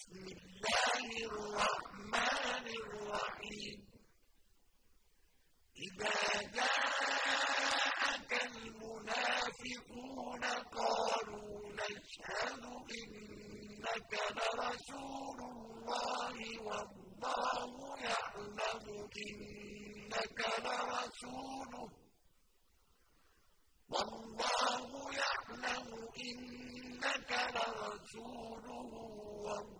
بسم الله الرحمن الرحيم. إذا جاءك المنافقون قالوا نشهد إنك لرسول الله والله يعلم إنك لرسوله. والله يعلم إنك لرسوله والله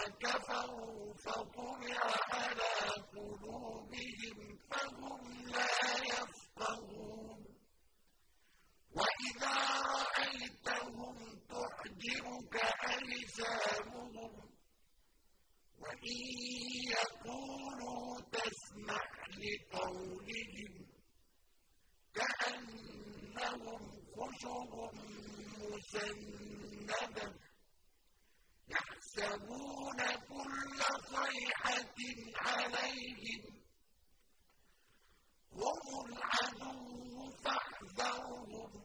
ثم كفروا فطبع على قلوبهم فهم لا يفقهون. وإذا رأيتهم تعجبك أجسامهم وإن يقولوا تسمع لقولهم يحسبون كل صيحة عليهم. هم العدو فاحذرهم.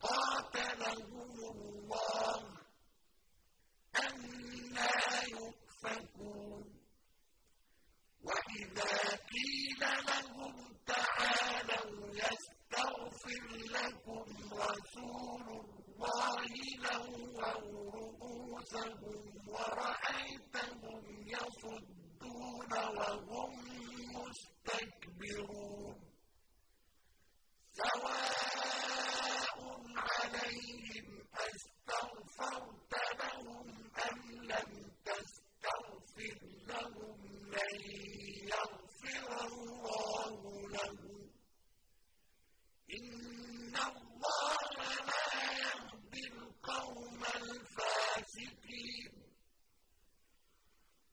قاتلهم الله. أنا يؤفكون. وإذا قيل لهم تعالوا يستغفر لكم رسول الله لووا رؤوسهم ورأيتهم يصدون وهم مستكبرون سواء عليهم أستغفرت لهم أم لم تستغفر لهم لن يغفر الله لهم إن الله لا يهدي القوم الفاسقين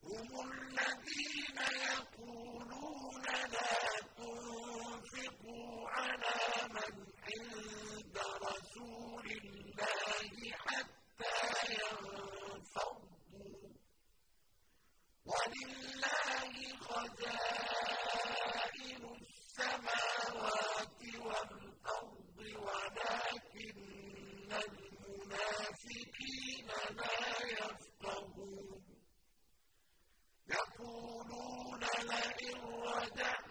هم الذين يقولون لا تنفقوا على من عند رسول الله حتى ينفضوا ولله خزائن السماوات والأرض ولكن المنافقين لا يفقهون لئن رجعنا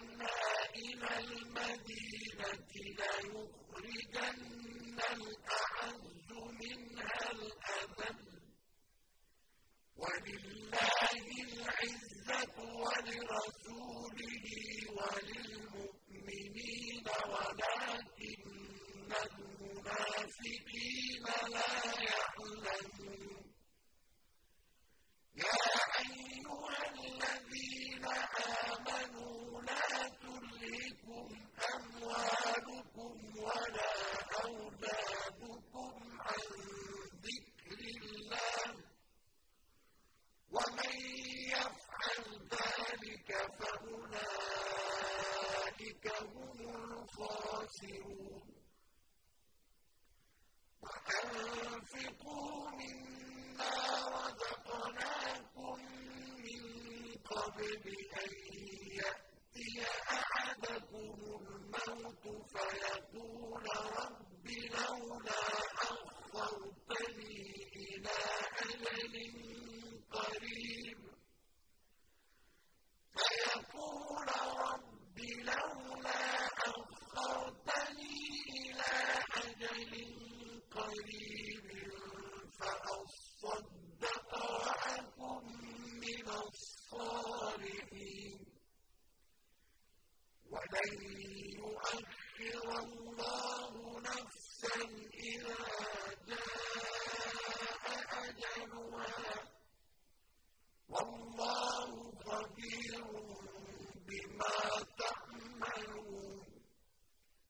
أولئك هم الخاسرون. وأنفقوا مما رزقناكم من قبل أن يأتي أحدكم الموت فيقول رب لن يؤخر الله نفسا إذا جاء أجلها. والله